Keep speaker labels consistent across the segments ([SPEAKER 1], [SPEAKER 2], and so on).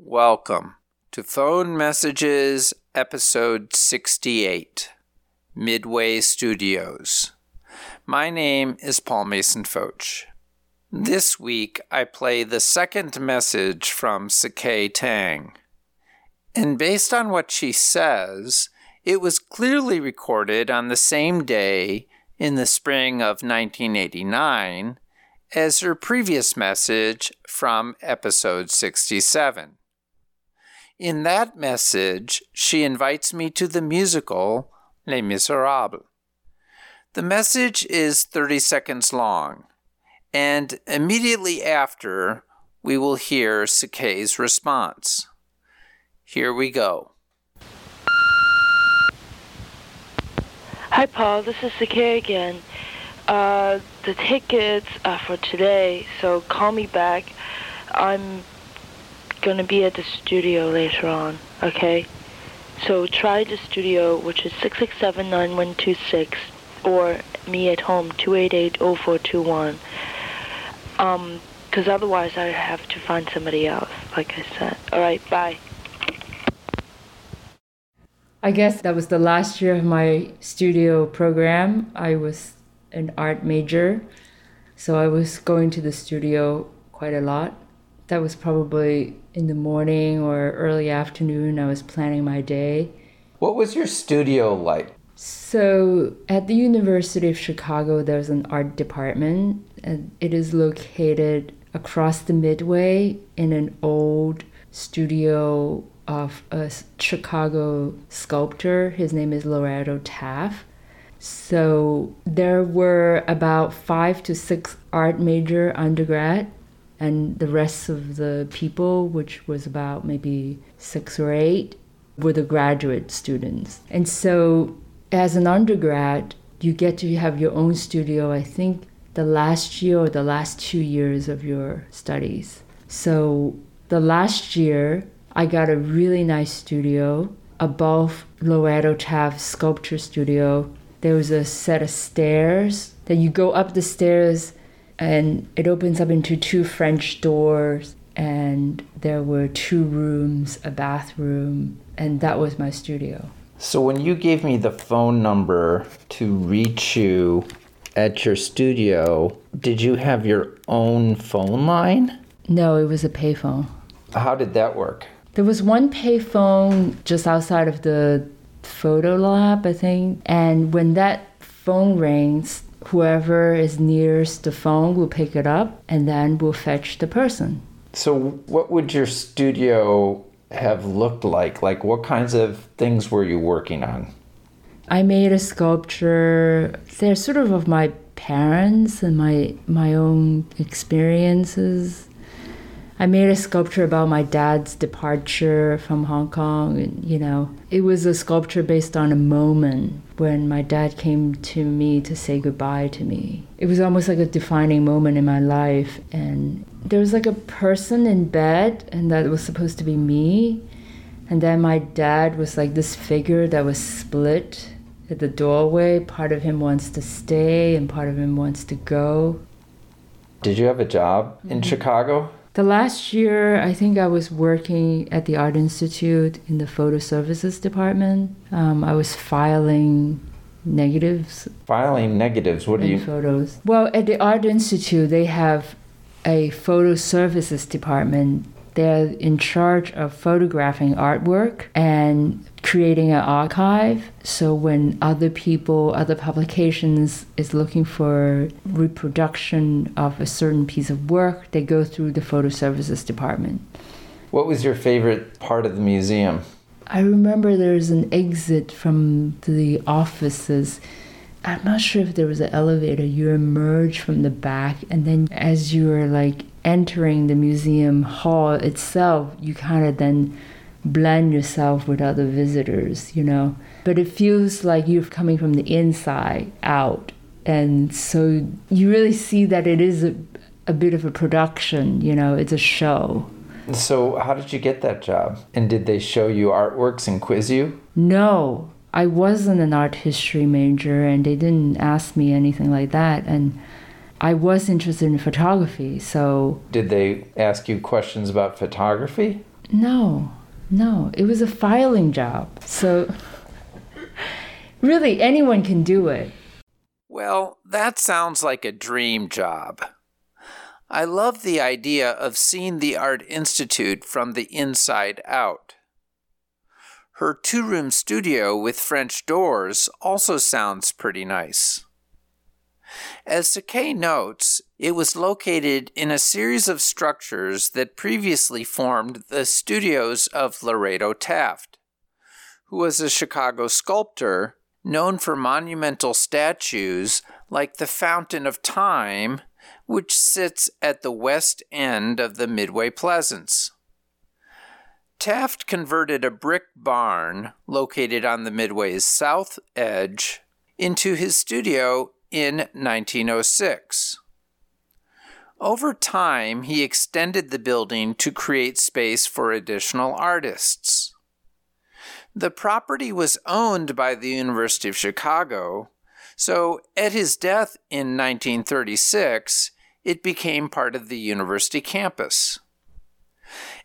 [SPEAKER 1] Welcome to Phone Messages, episode 68, Midway Studios. My name is Paul Mason Fotsch. This week I play the second message from Sakay Tang. And based on what she says, it was clearly recorded on the same day in the spring of 1989 as her previous message from episode 67. In that message, she invites me to the musical Les Miserables. The message is 30 seconds long, and immediately after, we will hear Sakay's response. Here we go.
[SPEAKER 2] Hi, Paul. This is Sakay again. Uh, the tickets are for today, so call me back. I'm gonna be at the studio later on, okay? So try the studio, which is 667-9126, or me at home, 288-0421. Um, because otherwise I have to find somebody else, like I said. All right, bye.
[SPEAKER 3] I guess that was the last year of my studio program. I was an art major, so I was going to the studio quite a lot. That was probably in the morning or early afternoon. I was planning my day.
[SPEAKER 1] What was your studio like?
[SPEAKER 3] So, at the University of Chicago, there's an art department, and it is located across the Midway in an old studio of a Chicago sculptor. His name is Lorado Taft. So there were about five to six art major undergrad, and the rest of the people, which was about maybe six or eight, were the graduate students. And so as an undergrad, you get to have your own studio, I think the last year or the last two years of your studies. So the last year, I got a really nice studio above Lorado Taft Sculpture Studio. There was a set of stairs that you go up the stairs and it opens up into two French doors and there were two rooms, a bathroom, and that was my studio.
[SPEAKER 1] So, when you gave me the phone number to reach you at your studio, did you have your own phone line?
[SPEAKER 3] No, it was a payphone.
[SPEAKER 1] How did that work?
[SPEAKER 3] There was one payphone just outside of the photo lab, I think. And when that phone rings, whoever is nearest the phone will pick it up and then we'll fetch the person.
[SPEAKER 1] So, what would your studio have looked like? Like, what kinds of things were you working on?
[SPEAKER 3] I made a sculpture. They're sort of of my parents and my my own experiences. I made a sculpture about my dad's departure from Hong Kong. And, you know, it was a sculpture based on a moment when my dad came to me to say goodbye to me. It was almost like a defining moment in my life. And there was like a person in bed, and that was supposed to be me. And then my dad was like this figure that was split at the doorway. Part of him wants to stay, and part of him wants to go.
[SPEAKER 1] Did you have a job in mm-hmm. Chicago?
[SPEAKER 3] The last year, I think I was working at the Art Institute in the photo services department. Um, I was filing negatives
[SPEAKER 1] Filing negatives. What do you?
[SPEAKER 3] photos. Well, at the Art Institute, they have a photo services department. They're in charge of photographing artwork and creating an archive. So when other people, other publications is looking for reproduction of a certain piece of work, they go through the photo services department.
[SPEAKER 1] What was your favorite part of the museum?
[SPEAKER 3] I remember there's an exit from the offices. I'm not sure if there was an elevator. You emerge from the back, and then as you are like entering the museum hall itself, you kind of then blend yourself with other visitors, you know. But it feels like you're coming from the inside out. And so you really see that it is a, a bit of a production, you know, it's a show.
[SPEAKER 1] So, how did you get that job? And did they show you artworks and quiz you?
[SPEAKER 3] No, I wasn't an art history major and they didn't ask me anything like that. And I was interested in photography, so
[SPEAKER 1] Did they ask you questions about photography?
[SPEAKER 3] No, no, it was a filing job. So really, anyone can do it.
[SPEAKER 1] Well, that sounds like a dream job. I love the idea of seeing the Art Institute from the inside out. Her two room studio with French doors also sounds pretty nice. As Sakei notes, it was located in a series of structures that previously formed the studios of Lorado Taft, who was a Chicago sculptor known for monumental statues like the Fountain of Time, which sits at the west end of the Midway Pleasance. Taft converted a brick barn located on the Midway's south edge into his studio in 1906. Over time, he extended the building to create space for additional artists. The property was owned by the University of Chicago, so at his death in 1936, it became part of the university campus.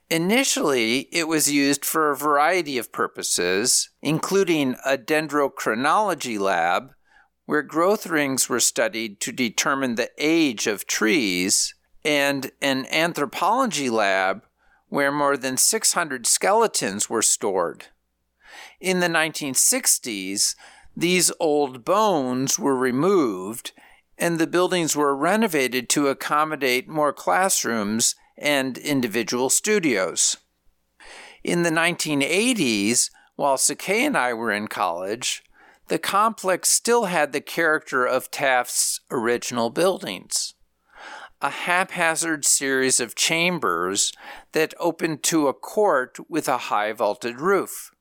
[SPEAKER 1] Initially, it was used for a variety of purposes, including a dendrochronology lab, where growth rings were studied to determine the age of trees, and an anthropology lab, where more than 600 skeletons were stored. In the 1960s, these old bones were removed and the buildings were renovated to accommodate more classrooms and individual studios. In the 1980s, while Sakei and I were in college, the complex still had the character of Taft's original buildings a haphazard series of chambers that opened to a court with a high vaulted roof.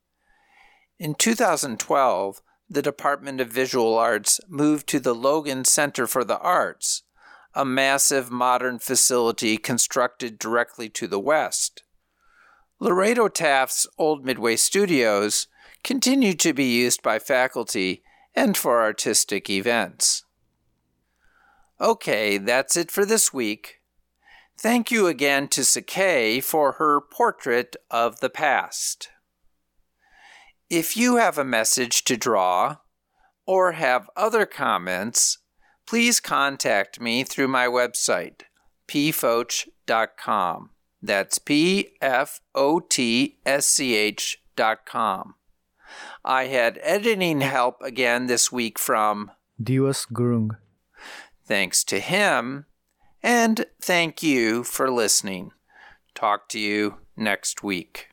[SPEAKER 1] In 2012, the Department of Visual Arts moved to the Logan Center for the Arts, a massive modern facility constructed directly to the west. Lorado Taft's Old Midway Studios continue to be used by faculty and for artistic events. Okay, that's it for this week. Thank you again to Sakei for her portrait of the past. If you have a message to draw or have other comments, please contact me through my website, pfotsch.com. That's P F O T S C H.com. I had editing help again this week from
[SPEAKER 4] Diwas Gurung.
[SPEAKER 1] Thanks to him, and thank you for listening. Talk to you next week.